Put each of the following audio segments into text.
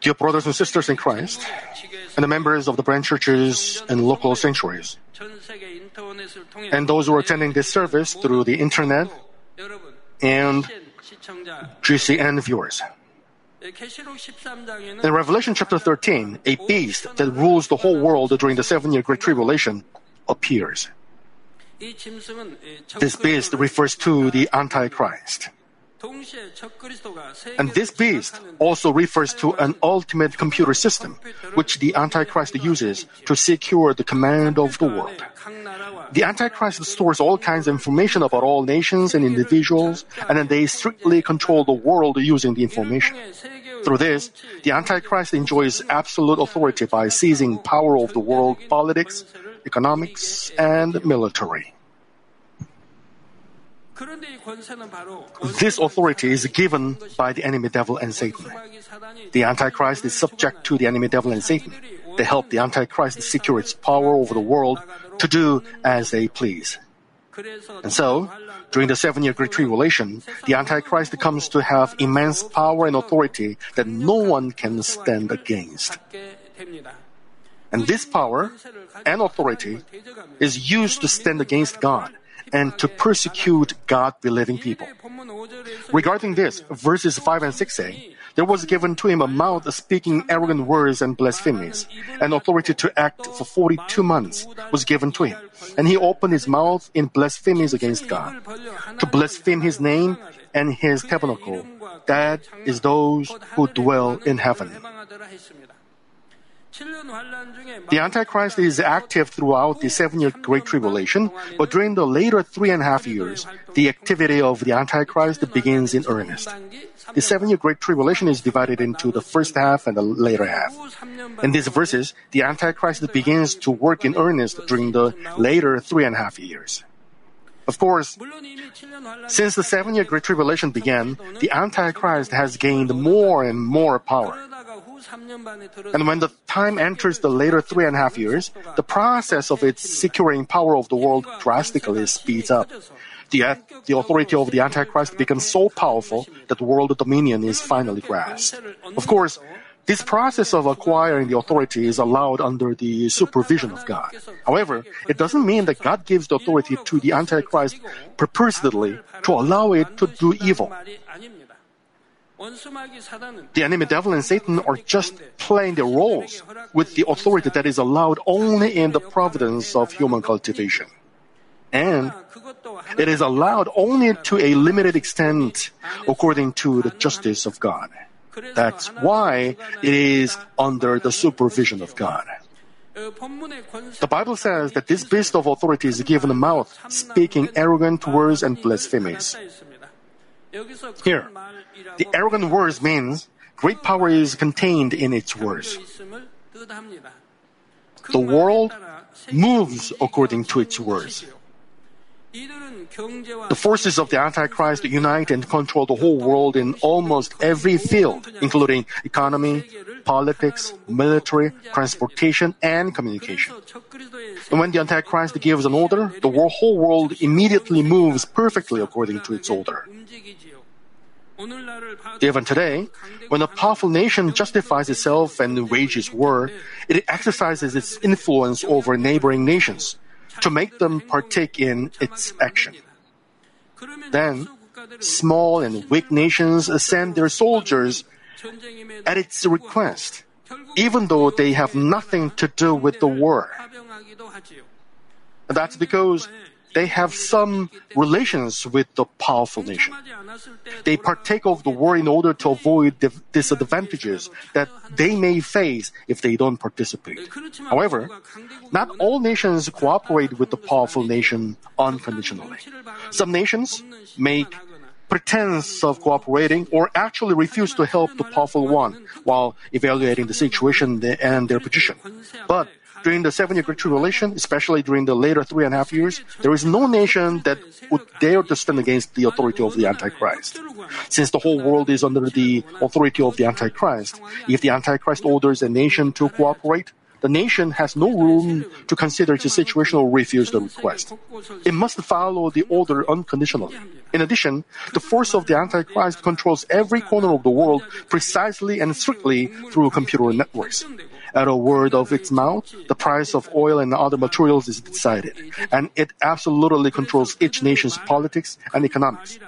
Dear brothers and sisters in Christ, and the members of the branch churches and local sanctuaries, and those who are attending this service through the internet and GCN viewers. In Revelation chapter 13, a beast that rules the whole world during the seven year Great Tribulation appears. This beast refers to the Antichrist. And this beast also refers to an ultimate computer system, which the Antichrist uses to secure the command of the world. The Antichrist stores all kinds of information about all nations and individuals, and then they strictly control the world using the information. Through this, the Antichrist enjoys absolute authority by seizing power of the world politics, economics, and military. This authority is given by the enemy devil and Satan. The Antichrist is subject to the enemy devil and Satan. They help the Antichrist secure its power over the world to do as they please. And so, during the seven year Great Tribulation, the Antichrist comes to have immense power and authority that no one can stand against. And this power and authority is used to stand against God and to persecute God believing people. Regarding this, verses 5 and 6 say, There was given to him a mouth speaking arrogant words and blasphemies, and authority to act for 42 months was given to him. And he opened his mouth in blasphemies against God, to blaspheme his name and his tabernacle. That is those who dwell in heaven. The Antichrist is active throughout the seven year Great Tribulation, but during the later three and a half years, the activity of the Antichrist begins in earnest. The seven year Great Tribulation is divided into the first half and the later half. In these verses, the Antichrist begins to work in earnest during the later three and a half years. Of course, since the seven year Great Tribulation began, the Antichrist has gained more and more power. And when the time enters the later three and a half years, the process of its securing power of the world drastically speeds up. The, the authority of the Antichrist becomes so powerful that world dominion is finally grasped. Of course, this process of acquiring the authority is allowed under the supervision of God. However, it doesn't mean that God gives the authority to the Antichrist purposely to allow it to do evil. The enemy devil and Satan are just playing their roles with the authority that is allowed only in the providence of human cultivation. And it is allowed only to a limited extent according to the justice of God. That's why it is under the supervision of God. The Bible says that this beast of authority is given a mouth, speaking arrogant words and blasphemies. Here, the arrogant words means great power is contained in its words. The world moves according to its words. The forces of the Antichrist unite and control the whole world in almost every field, including economy, politics, military, transportation, and communication. And when the Antichrist gives an order, the whole world immediately moves perfectly according to its order. Even today, when a powerful nation justifies itself and wages war, it exercises its influence over neighboring nations to make them partake in its action. Then, small and weak nations send their soldiers at its request, even though they have nothing to do with the war. That's because they have some relations with the powerful nation. They partake of the war in order to avoid the disadvantages that they may face if they don't participate. However, not all nations cooperate with the powerful nation unconditionally. Some nations make pretense of cooperating or actually refuse to help the powerful one while evaluating the situation and their position. But during the seven year Great Tribulation, especially during the later three and a half years, there is no nation that would dare to stand against the authority of the Antichrist. Since the whole world is under the authority of the Antichrist, if the Antichrist orders a nation to cooperate, the nation has no room to consider its situation or refuse the request. It must follow the order unconditionally. In addition, the force of the Antichrist controls every corner of the world precisely and strictly through computer networks. At a word of its mouth, the price of oil and other materials is decided, and it absolutely controls each nation's politics and economics.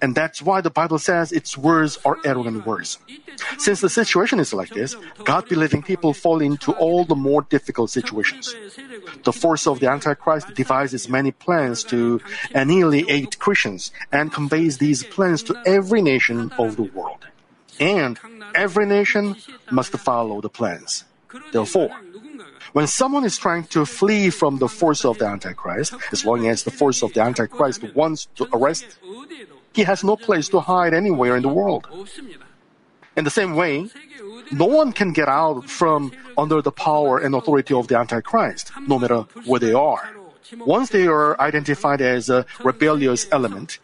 And that's why the Bible says its words are arrogant words. Since the situation is like this, God believing people fall into all the more difficult situations. The force of the Antichrist devises many plans to annihilate Christians and conveys these plans to every nation of the world. And every nation must follow the plans. Therefore, when someone is trying to flee from the force of the Antichrist, as long as the force of the Antichrist wants to arrest, he has no place to hide anywhere in the world. In the same way, no one can get out from under the power and authority of the Antichrist, no matter where they are. Once they are identified as a rebellious element,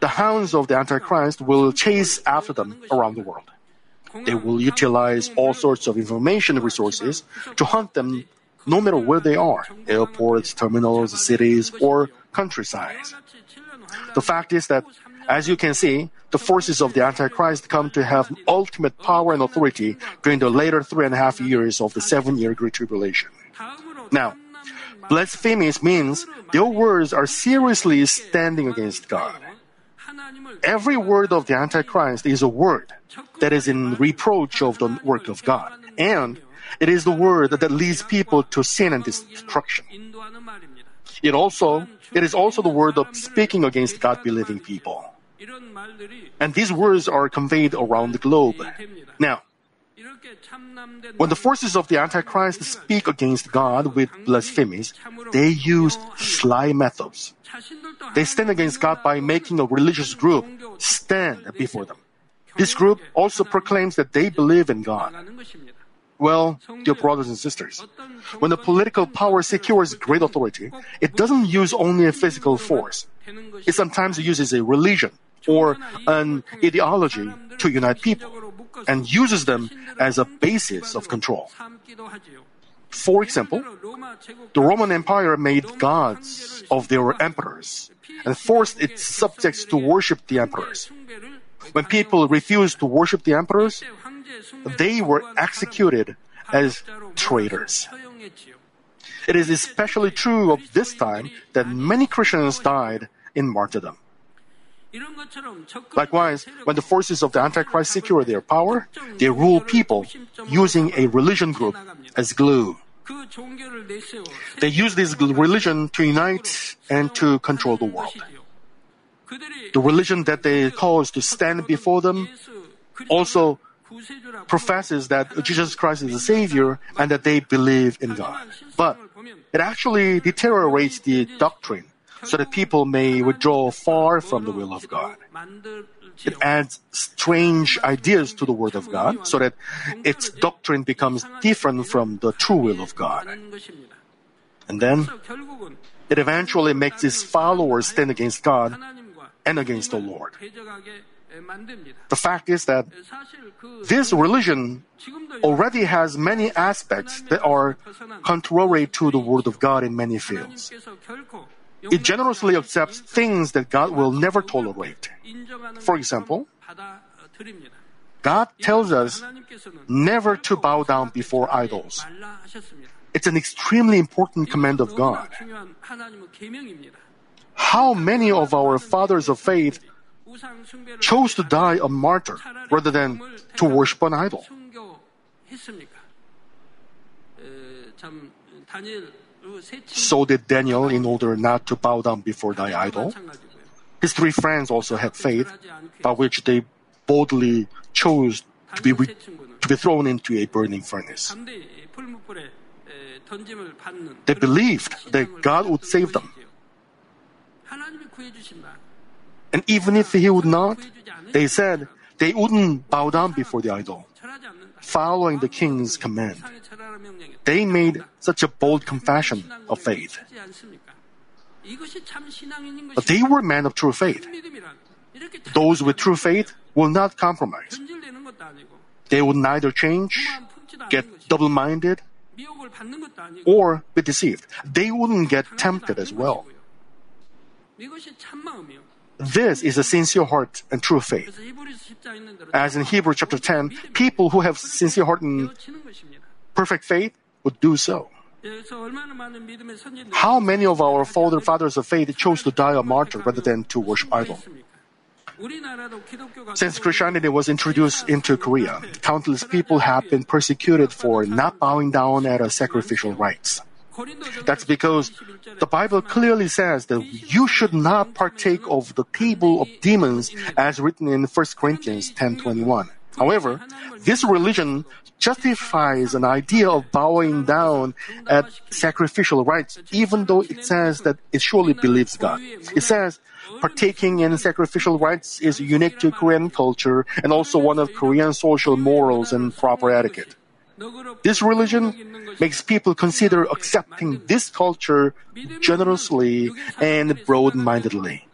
the hounds of the Antichrist will chase after them around the world. They will utilize all sorts of information resources to hunt them no matter where they are airports, terminals, cities, or countryside. The fact is that, as you can see, the forces of the Antichrist come to have ultimate power and authority during the later three and a half years of the seven year Great Tribulation. Now, blasphemous means their words are seriously standing against God. Every word of the Antichrist is a word that is in reproach of the work of God, and it is the word that leads people to sin and destruction. It also it is also the word of speaking against God believing people. And these words are conveyed around the globe. Now, when the forces of the Antichrist speak against God with blasphemies, they use sly methods. They stand against God by making a religious group stand before them. This group also proclaims that they believe in God. Well, dear brothers and sisters, when the political power secures great authority, it doesn't use only a physical force. It sometimes uses a religion or an ideology to unite people and uses them as a basis of control. For example, the Roman Empire made gods of their emperors and forced its subjects to worship the emperors. When people refused to worship the emperors, they were executed as traitors. It is especially true of this time that many Christians died in martyrdom. Likewise, when the forces of the Antichrist secure their power, they rule people using a religion group as glue. They use this religion to unite and to control the world. The religion that they cause to stand before them also professes that Jesus Christ is the Savior and that they believe in God. But it actually deteriorates the doctrine so that people may withdraw far from the will of God. It adds strange ideas to the Word of God so that its doctrine becomes different from the true will of God. And then it eventually makes its followers stand against God and against the Lord. The fact is that this religion already has many aspects that are contrary to the Word of God in many fields. It generously accepts things that God will never tolerate. For example, God tells us never to bow down before idols. It's an extremely important command of God. How many of our fathers of faith chose to die a martyr rather than to worship an idol? So did Daniel in order not to bow down before thy idol. His three friends also had faith, by which they boldly chose to be, re- to be thrown into a burning furnace. They believed that God would save them. And even if he would not, they said they wouldn't bow down before the idol, following the king's command. They made such a bold confession of faith. But they were men of true faith. Those with true faith will not compromise. They would neither change get double minded or be deceived. They wouldn't get tempted as well. This is a sincere heart and true faith. As in Hebrews chapter 10, people who have sincere heart and perfect faith would do so. How many of our father fathers of faith chose to die a martyr rather than to worship idol? Since Christianity was introduced into Korea, countless people have been persecuted for not bowing down at a sacrificial rites. That's because the Bible clearly says that you should not partake of the table of demons as written in 1 Corinthians 10:21. However, this religion justifies an idea of bowing down at sacrificial rites, even though it says that it surely believes God. It says partaking in sacrificial rites is unique to Korean culture and also one of Korean social morals and proper etiquette. This religion makes people consider accepting this culture generously and broad mindedly.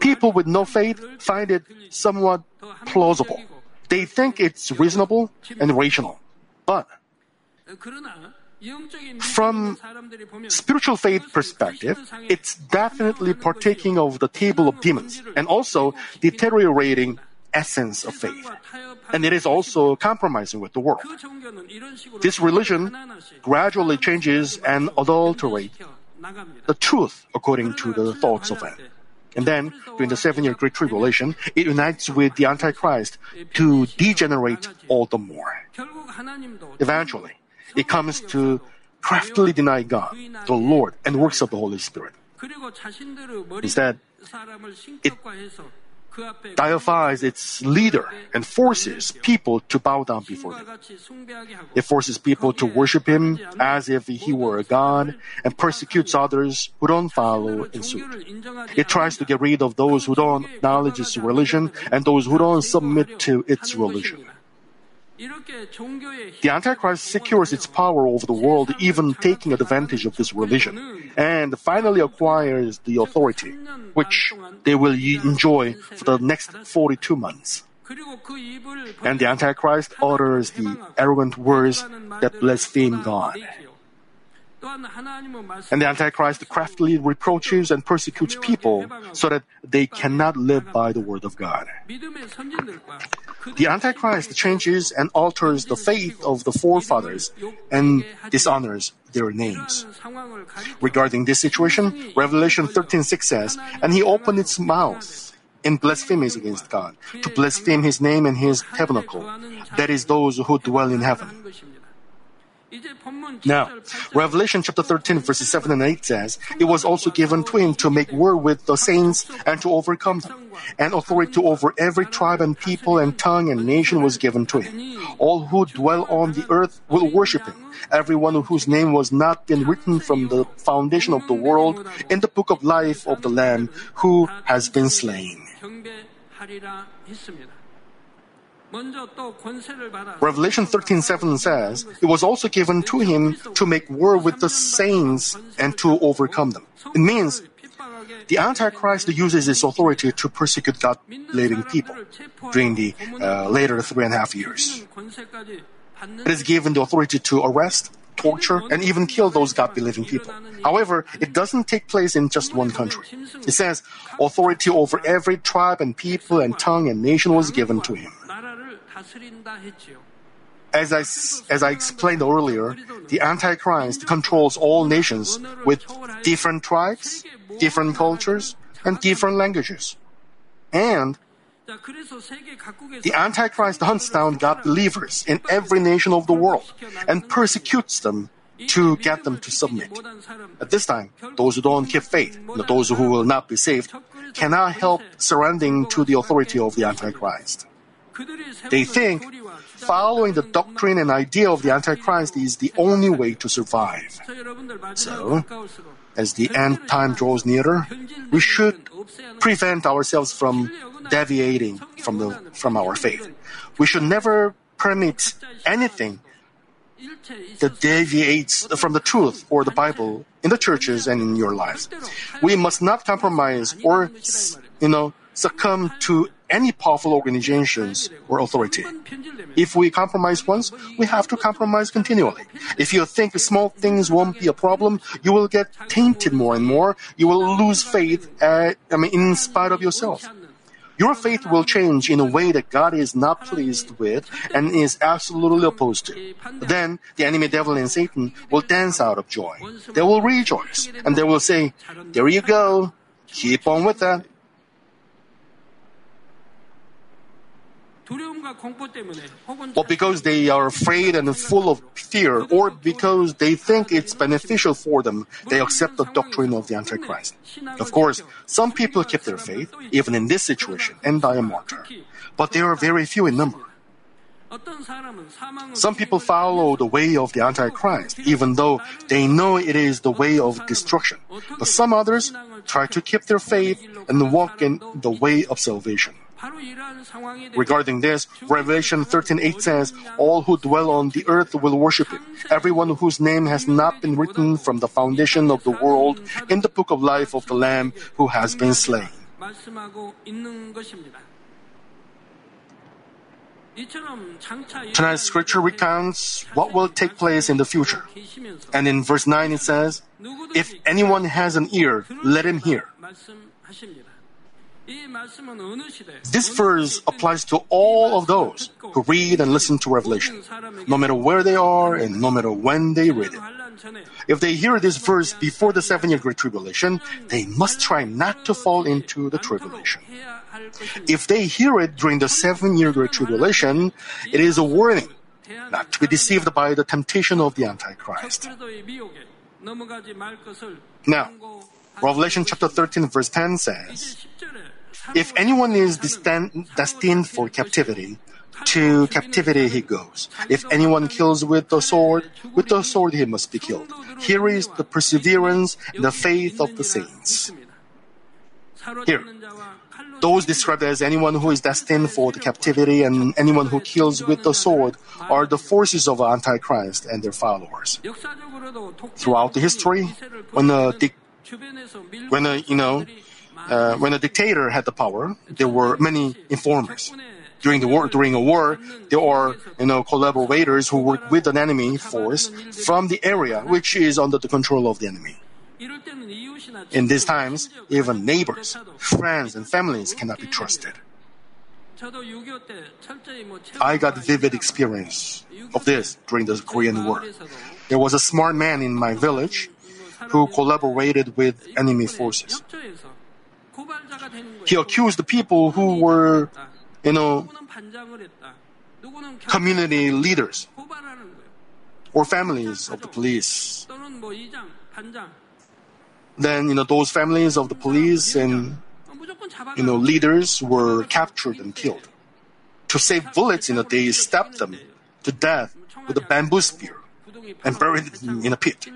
People with no faith find it somewhat plausible. They think it's reasonable and rational. But from spiritual faith perspective, it's definitely partaking of the table of demons and also deteriorating essence of faith. And it is also compromising with the world. This religion gradually changes and adulterates the truth according to the thoughts of man. And then, during the seven year Great Tribulation, it unites with the Antichrist to degenerate all the more. Eventually, it comes to craftily deny God, the Lord, and works of the Holy Spirit. Instead, it deifies its leader and forces people to bow down before him. It forces people to worship him as if he were a god and persecutes others who don't follow in suit. It tries to get rid of those who don't acknowledge its religion and those who don't submit to its religion. The Antichrist secures its power over the world, even taking advantage of this religion, and finally acquires the authority, which they will enjoy for the next 42 months. And the Antichrist utters the arrogant words that blaspheme God. And the Antichrist craftily reproaches and persecutes people so that they cannot live by the word of God. The Antichrist changes and alters the faith of the forefathers and dishonors their names. Regarding this situation, Revelation 13:6 says, "And he opened its mouth in blasphemies against God, to blaspheme his name and his tabernacle, that is those who dwell in heaven." Now, Revelation chapter 13, verses 7 and 8 says, It was also given to him to make war with the saints and to overcome them. And authority over every tribe and people and tongue and nation was given to him. All who dwell on the earth will worship him. Everyone whose name was not been written from the foundation of the world in the book of life of the Lamb who has been slain. Revelation 13:7 says, "It was also given to him to make war with the saints and to overcome them." It means the Antichrist uses his authority to persecute God-believing people during the uh, later three and a half years. It is given the authority to arrest, torture, and even kill those God-believing people. However, it doesn't take place in just one country. It says authority over every tribe and people and tongue and nation was given to him. As I, as I explained earlier, the Antichrist controls all nations with different tribes, different cultures, and different languages. And the Antichrist hunts down God believers in every nation of the world and persecutes them to get them to submit. At this time, those who don't keep faith, those who will not be saved, cannot help surrendering to the authority of the Antichrist. They think following the doctrine and idea of the Antichrist is the only way to survive. So, as the end time draws nearer, we should prevent ourselves from deviating from, the, from our faith. We should never permit anything that deviates from the truth or the Bible in the churches and in your lives. We must not compromise or, you know, succumb to any powerful organizations or authority. If we compromise once, we have to compromise continually. If you think small things won't be a problem, you will get tainted more and more. You will lose faith at, I mean, in spite of yourself. Your faith will change in a way that God is not pleased with and is absolutely opposed to. Then the enemy devil and Satan will dance out of joy. They will rejoice and they will say, There you go. Keep on with that. Well, because they are afraid and full of fear, or because they think it's beneficial for them, they accept the doctrine of the Antichrist. Of course, some people keep their faith, even in this situation, and die a martyr. But they are very few in number. Some people follow the way of the Antichrist, even though they know it is the way of destruction. But some others try to keep their faith and walk in the way of salvation. Regarding this, Revelation 13:8 says, "All who dwell on the earth will worship him. Everyone whose name has not been written from the foundation of the world in the book of life of the Lamb who has been slain." Tonight's scripture recounts what will take place in the future. And in verse 9 it says, If anyone has an ear, let him hear. This verse applies to all of those who read and listen to Revelation, no matter where they are and no matter when they read it. If they hear this verse before the seven year Great Tribulation, they must try not to fall into the tribulation. If they hear it during the seven year Great Tribulation, it is a warning not to be deceived by the temptation of the Antichrist. Now, Revelation chapter 13, verse 10 says, If anyone is destined for captivity, to captivity he goes. If anyone kills with the sword, with the sword he must be killed. Here is the perseverance and the faith of the saints. Here, those described as anyone who is destined for the captivity and anyone who kills with the sword are the forces of Antichrist and their followers. Throughout the history, when a, when a you know, uh, when a dictator had the power, there were many informers. During the war, during a war, there are you know collaborators who work with an enemy force from the area which is under the control of the enemy. In these times, even neighbors, friends, and families cannot be trusted. I got vivid experience of this during the Korean War. There was a smart man in my village who collaborated with enemy forces. He accused the people who were, you know, community leaders or families of the police. Then, you know, those families of the police and, you know, leaders were captured and killed. To save bullets, you know, they stabbed them to death with a bamboo spear and buried them in a pit.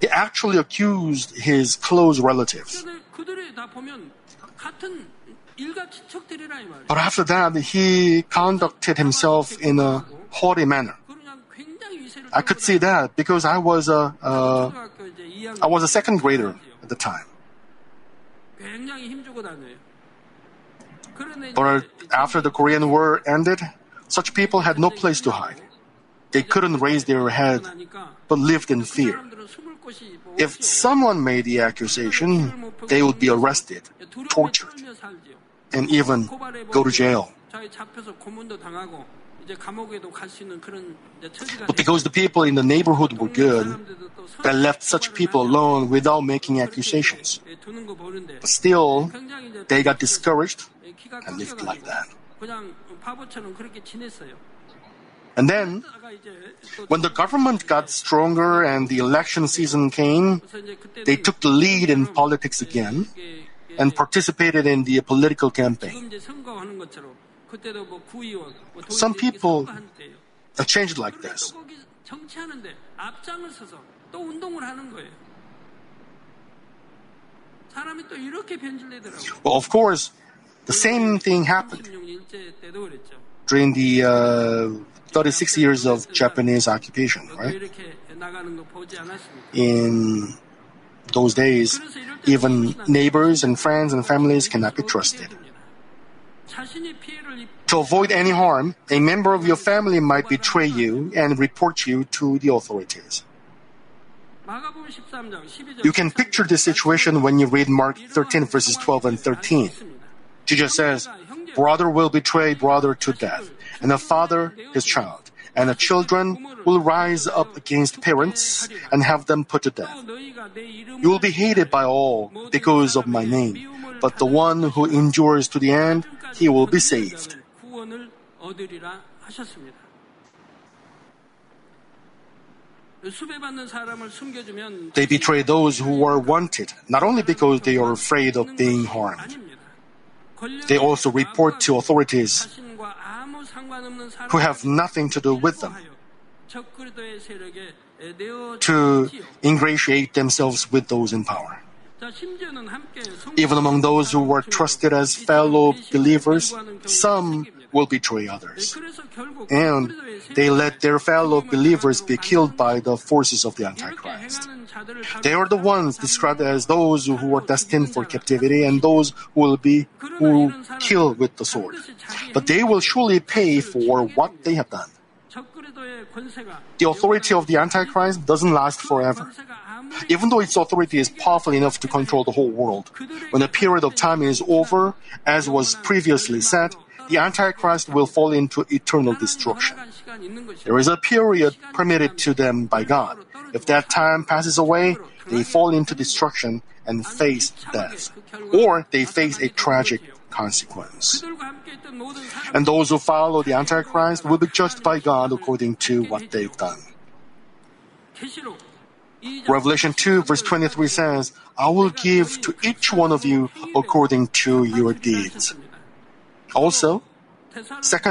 He actually accused his close relatives. But after that, he conducted himself in a haughty manner. I could see that because I was a, uh, was a second grader at the time. But after the Korean War ended, such people had no place to hide. They couldn't raise their head, but lived in fear. If someone made the accusation, they would be arrested, tortured, and even go to jail. But because the people in the neighborhood were good, they left such people alone without making accusations. Still, they got discouraged and lived like that. And then, when the government got stronger and the election season came, they took the lead in politics again and participated in the political campaign. Some people changed like this. Well, of course, the same thing happened during the uh, 36 years of Japanese occupation, right? In those days, even neighbors and friends and families cannot be trusted. To avoid any harm, a member of your family might betray you and report you to the authorities. You can picture this situation when you read Mark 13 verses 12 and 13. Jesus says, Brother will betray brother to death, and a father his child, and the children will rise up against parents and have them put to death. You will be hated by all because of my name, but the one who endures to the end, he will be saved. They betray those who are wanted, not only because they are afraid of being harmed. They also report to authorities who have nothing to do with them. to ingratiate themselves with those in power. Even among those who were trusted as fellow believers, some will betray others. And they let their fellow believers be killed by the forces of the Antichrist. They are the ones described as those who are destined for captivity and those who will be who kill with the sword. But they will surely pay for what they have done. The authority of the Antichrist doesn't last forever. Even though its authority is powerful enough to control the whole world, when a period of time is over, as was previously said, the Antichrist will fall into eternal destruction. There is a period permitted to them by God. If that time passes away, they fall into destruction and face death, or they face a tragic consequence. And those who follow the Antichrist will be judged by God according to what they've done. Revelation 2 verse 23 says, I will give to each one of you according to your deeds. Also, 2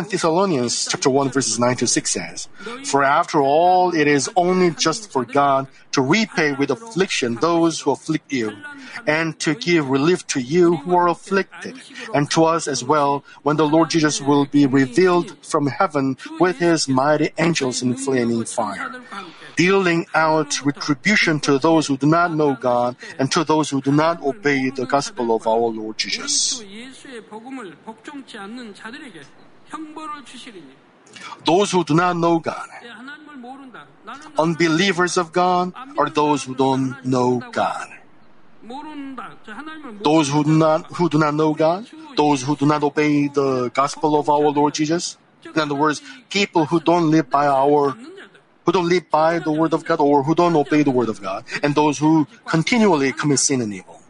Thessalonians chapter 1 verses 9 to 6 says, For after all, it is only just for God to repay with affliction those who afflict you, and to give relief to you who are afflicted, and to us as well, when the Lord Jesus will be revealed from heaven with his mighty angels in flaming fire, dealing out retribution to those who do not know God, and to those who do not obey the gospel of our Lord Jesus. Those who do not know God, unbelievers of God, are those who don't know God. Those who do not who do not know God, those who do not obey the gospel of our Lord Jesus. In other words, people who don't live by our who don't live by the word of God or who don't obey the word of God, and those who continually commit sin and evil.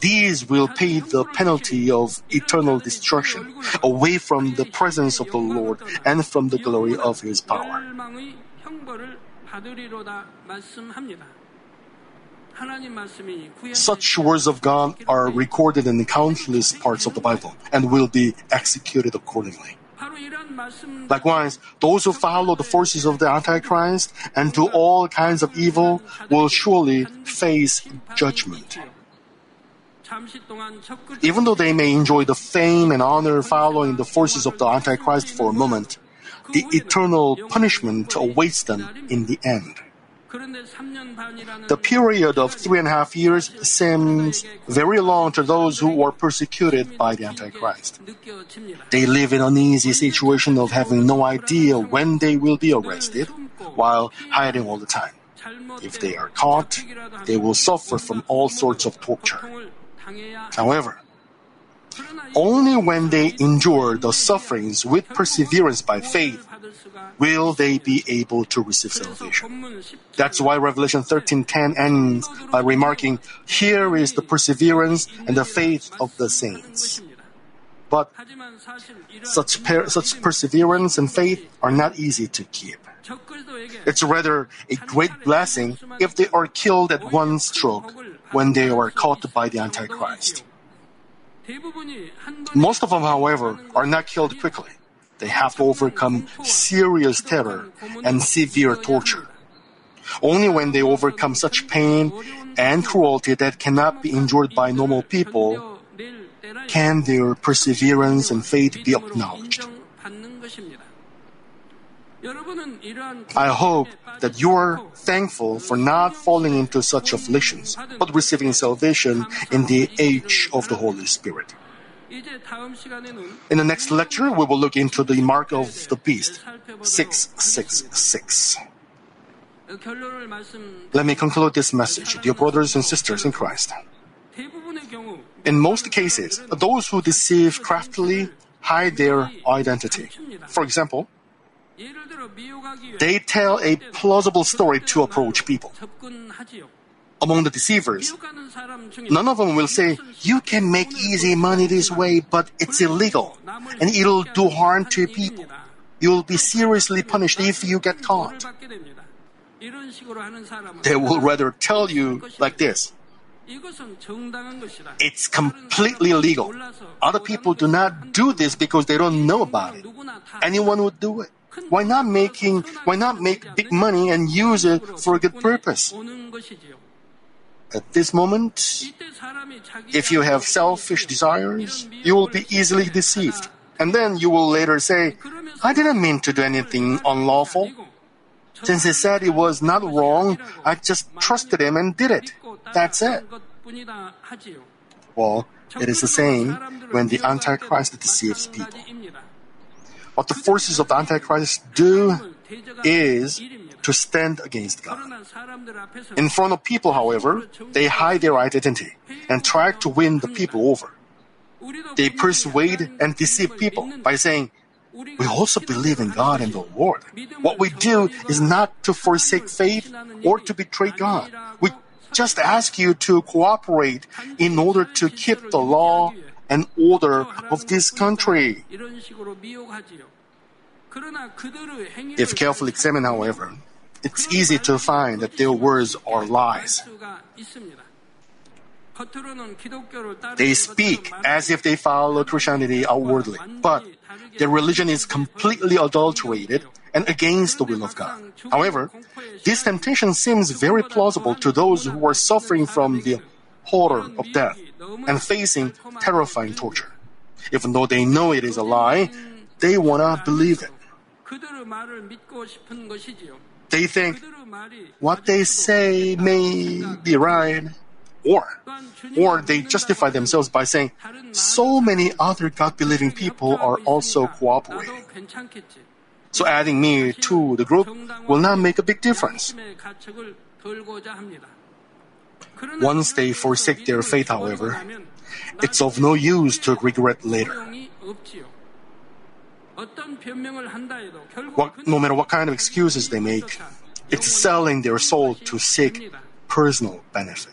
These will pay the penalty of eternal destruction away from the presence of the Lord and from the glory of his power. Such words of God are recorded in countless parts of the Bible and will be executed accordingly. Likewise, those who follow the forces of the Antichrist and do all kinds of evil will surely face judgment. Even though they may enjoy the fame and honor following the forces of the Antichrist for a moment, the eternal punishment awaits them in the end. The period of three and a half years seems very long to those who are persecuted by the Antichrist. They live in an uneasy situation of having no idea when they will be arrested while hiding all the time. If they are caught, they will suffer from all sorts of torture. However, only when they endure the sufferings with perseverance by faith will they be able to receive salvation. That's why Revelation 13:10 ends by remarking, "Here is the perseverance and the faith of the saints." But such per- such perseverance and faith are not easy to keep. It's rather a great blessing if they are killed at one stroke when they are caught by the Antichrist. Most of them, however, are not killed quickly. They have to overcome serious terror and severe torture. Only when they overcome such pain and cruelty that cannot be endured by normal people can their perseverance and faith be acknowledged. I hope that you are thankful for not falling into such afflictions, but receiving salvation in the age of the Holy Spirit. In the next lecture, we will look into the mark of the beast, 666. Let me conclude this message, dear brothers and sisters in Christ. In most cases, those who deceive craftily hide their identity. For example, they tell a plausible story to approach people. Among the deceivers, none of them will say, You can make easy money this way, but it's illegal and it'll do harm to people. You'll be seriously punished if you get caught. They will rather tell you like this It's completely legal. Other people do not do this because they don't know about it. Anyone would do it. Why not making why not make big money and use it for a good purpose? At this moment, if you have selfish desires, you will be easily deceived. And then you will later say, I didn't mean to do anything unlawful. Since he said it was not wrong, I just trusted him and did it. That's it. Well, it is the same when the Antichrist deceives people. What the forces of the Antichrist do is to stand against God. In front of people, however, they hide their identity and try to win the people over. They persuade and deceive people by saying, we also believe in God and the Lord. What we do is not to forsake faith or to betray God. We just ask you to cooperate in order to keep the law and order of this country. If carefully examined, however, it's easy to find that their words are lies. They speak as if they follow Christianity outwardly, but their religion is completely adulterated and against the will of God. However, this temptation seems very plausible to those who are suffering from the horror of death and facing terrifying torture. Even though they know it is a lie, they wanna believe it. They think what they say may be right, or, or they justify themselves by saying, so many other God believing people are also cooperating. So adding me to the group will not make a big difference. Once they forsake their faith, however, it's of no use to regret later. What, no matter what kind of excuses they make, it's selling their soul to seek personal benefit.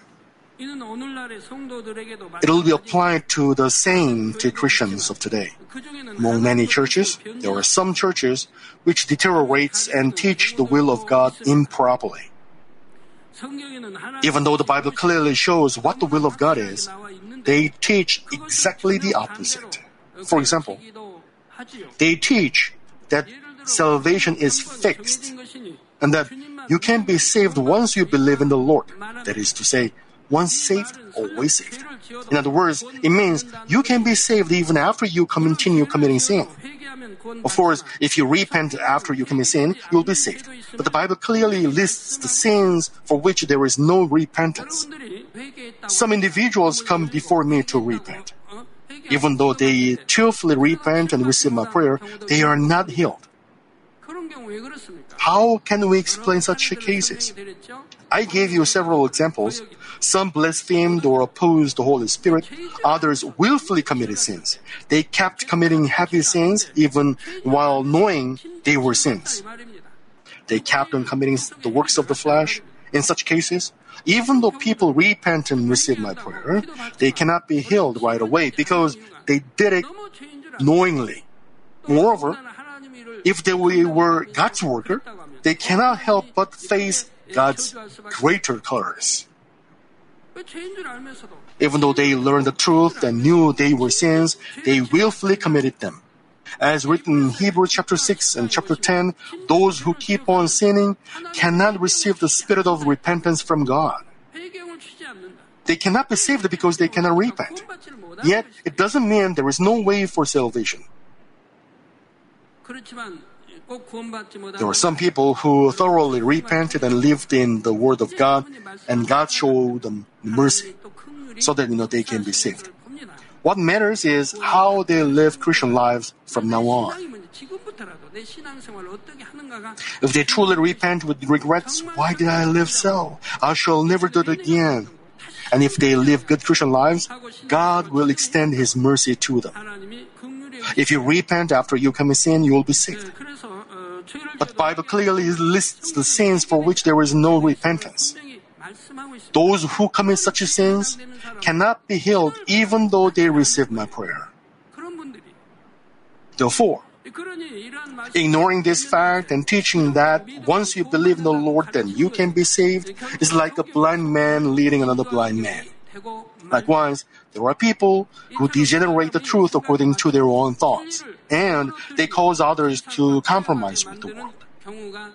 It will be applied to the same to Christians of today. Among many churches, there are some churches which deteriorates and teach the will of God improperly. Even though the Bible clearly shows what the will of God is, they teach exactly the opposite. For example, they teach that salvation is fixed and that you can be saved once you believe in the Lord. That is to say, once saved, always saved. In other words, it means you can be saved even after you continue committing sin. Of course, if you repent after you commit sin, you'll be saved. But the Bible clearly lists the sins for which there is no repentance. Some individuals come before me to repent. Even though they cheerfully repent and receive my prayer, they are not healed. How can we explain such cases? I gave you several examples. Some blasphemed or opposed the Holy Spirit. Others willfully committed sins. They kept committing heavy sins even while knowing they were sins. They kept on committing the works of the flesh. In such cases, even though people repent and receive my prayer, they cannot be healed right away because they did it knowingly. Moreover, if they were God's worker, they cannot help but face God's greater colors. Even though they learned the truth and knew they were sins, they willfully committed them. As written in Hebrews chapter 6 and chapter 10, those who keep on sinning cannot receive the spirit of repentance from God. They cannot be saved because they cannot repent. Yet, it doesn't mean there is no way for salvation. There were some people who thoroughly repented and lived in the Word of God, and God showed them mercy so that you know they can be saved. What matters is how they live Christian lives from now on. If they truly repent with regrets, why did I live so? I shall never do it again. And if they live good Christian lives, God will extend His mercy to them. If you repent after you commit sin, you will be saved. But Bible clearly lists the sins for which there is no repentance. Those who commit such sins cannot be healed even though they receive my prayer. Therefore, ignoring this fact and teaching that once you believe in the Lord, then you can be saved is like a blind man leading another blind man. Likewise, there are people who degenerate the truth according to their own thoughts, and they cause others to compromise with the world.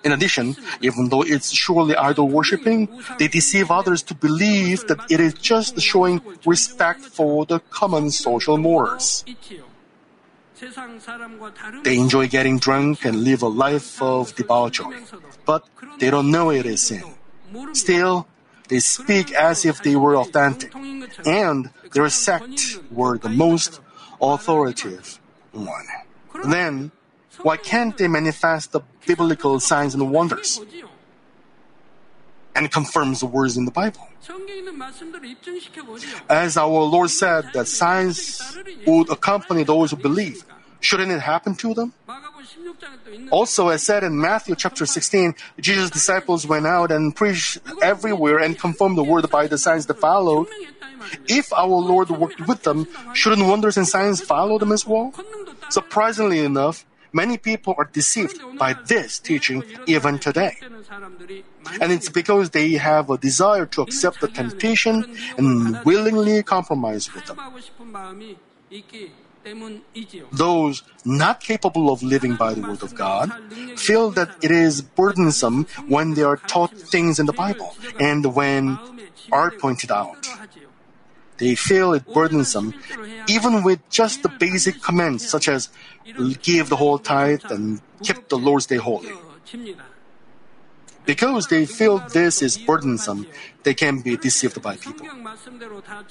In addition, even though it's surely idol worshipping, they deceive others to believe that it is just showing respect for the common social mores. They enjoy getting drunk and live a life of debauchery, but they don't know it is sin. Still, they speak as if they were authentic, and their sect were the most authoritative one. Then, why can't they manifest the biblical signs and wonders? And confirms the words in the Bible. As our Lord said that signs would accompany those who believe, shouldn't it happen to them? Also, as said in Matthew chapter 16, Jesus' disciples went out and preached everywhere and confirmed the word by the signs that followed. If our Lord worked with them, shouldn't wonders and signs follow them as well? Surprisingly enough, Many people are deceived by this teaching even today. And it's because they have a desire to accept the temptation and willingly compromise with them. Those not capable of living by the Word of God feel that it is burdensome when they are taught things in the Bible and when are pointed out. They feel it burdensome, even with just the basic commands such as give the whole tithe and keep the Lord's Day holy. Because they feel this is burdensome, they can be deceived by people.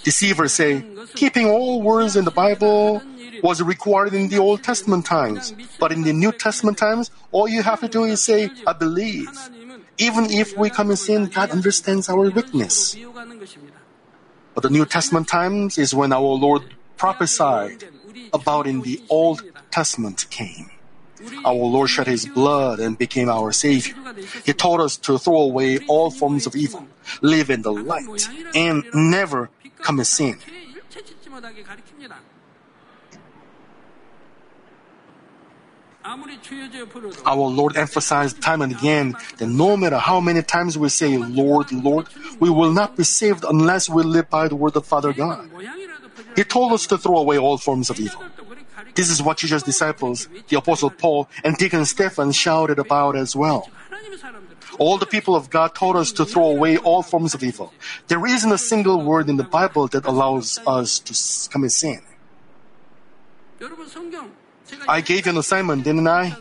Deceivers say, keeping all words in the Bible was required in the Old Testament times, but in the New Testament times, all you have to do is say, I believe. Even if we commit sin, God understands our weakness. But the New Testament times is when our Lord prophesied about in the Old Testament came. Our Lord shed his blood and became our Savior. He taught us to throw away all forms of evil, live in the light, and never commit sin. Our Lord emphasized time and again that no matter how many times we say, Lord, Lord, we will not be saved unless we live by the word of Father God. He told us to throw away all forms of evil. This is what Jesus' disciples, the Apostle Paul and Deacon Stephen, shouted about as well. All the people of God taught us to throw away all forms of evil. There isn't a single word in the Bible that allows us to commit sin. I gave you an assignment, didn't I?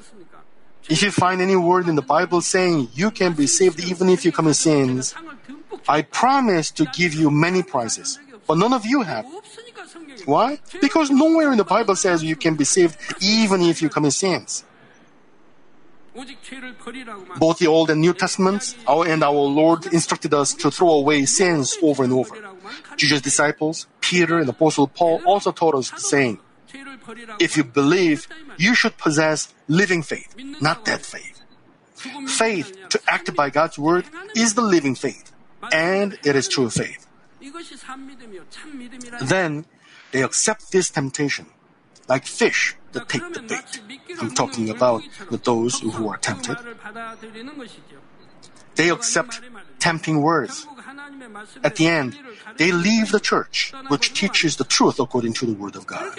If you find any word in the Bible saying you can be saved even if you commit sins, I promise to give you many prizes, but none of you have. Why? Because nowhere in the Bible says you can be saved even if you commit sins. Both the Old and New Testaments, our and our Lord instructed us to throw away sins over and over. Jesus' disciples, Peter and Apostle Paul also taught us the same. If you believe, you should possess living faith, not dead faith. Faith to act by God's word is the living faith, and it is true faith. Then they accept this temptation, like fish that take the bait. I'm talking about those who are tempted. They accept tempting words, at the end, they leave the church, which teaches the truth according to the Word of God.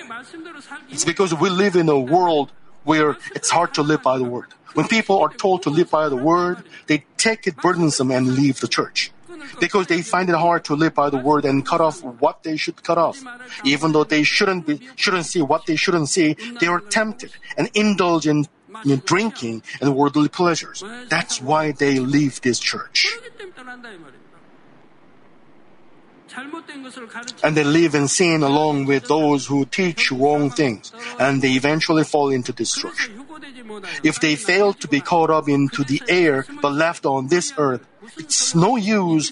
It's because we live in a world where it's hard to live by the Word. When people are told to live by the Word, they take it burdensome and leave the church. Because they find it hard to live by the word and cut off what they should cut off. Even though they shouldn't be, shouldn't see what they shouldn't see, they are tempted and indulge in in drinking and worldly pleasures. That's why they leave this church. And they live in sin along with those who teach wrong things, and they eventually fall into destruction. If they fail to be caught up into the air but left on this earth, it's no use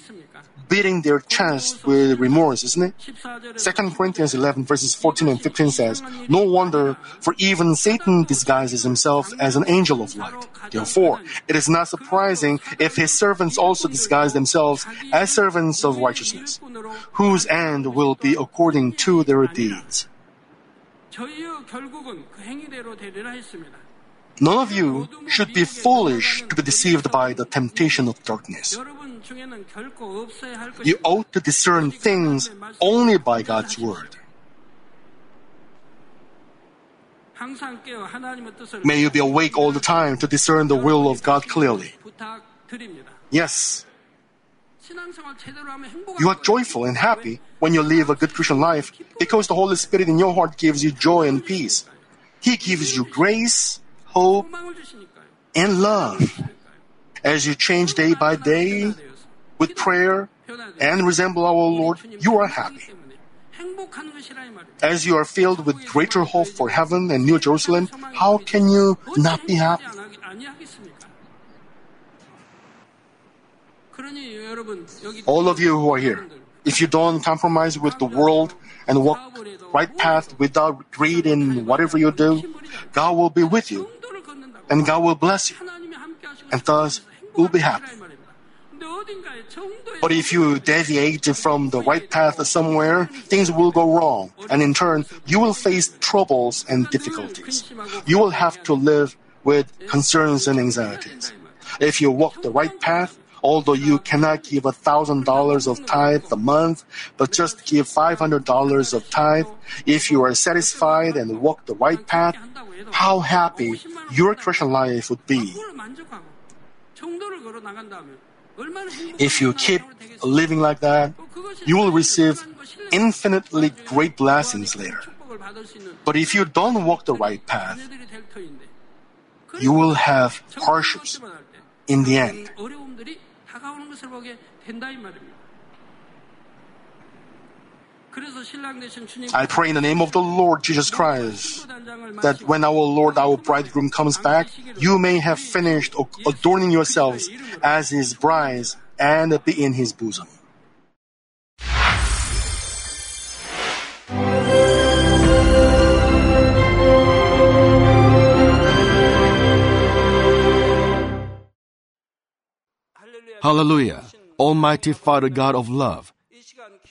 beating their chest with remorse, isn't it? 2 Corinthians 11 verses 14 and 15 says, No wonder, for even Satan disguises himself as an angel of light. Therefore, it is not surprising if his servants also disguise themselves as servants of righteousness, whose end will be according to their deeds. None of you should be foolish to be deceived by the temptation of darkness. You ought to discern things only by God's word. May you be awake all the time to discern the will of God clearly. Yes. You are joyful and happy when you live a good Christian life because the Holy Spirit in your heart gives you joy and peace. He gives you grace, hope, and love. As you change day by day with prayer and resemble our Lord, you are happy. As you are filled with greater hope for heaven and New Jerusalem, how can you not be happy? All of you who are here, if you don't compromise with the world and walk right path without greed in whatever you do, God will be with you and God will bless you and thus you'll be happy. But if you deviate from the right path somewhere, things will go wrong, and in turn, you will face troubles and difficulties. You will have to live with concerns and anxieties. If you walk the right path, although you cannot give a thousand dollars of tithe a month, but just give five hundred dollars of tithe, if you are satisfied and walk the right path, how happy your Christian life would be. If you keep living like that, you will receive infinitely great blessings later. But if you don't walk the right path, you will have hardships in the end. I pray in the name of the Lord Jesus Christ that when our Lord, our bridegroom comes back, you may have finished adorning yourselves as his brides and be in his bosom. Hallelujah. Almighty Father God of love,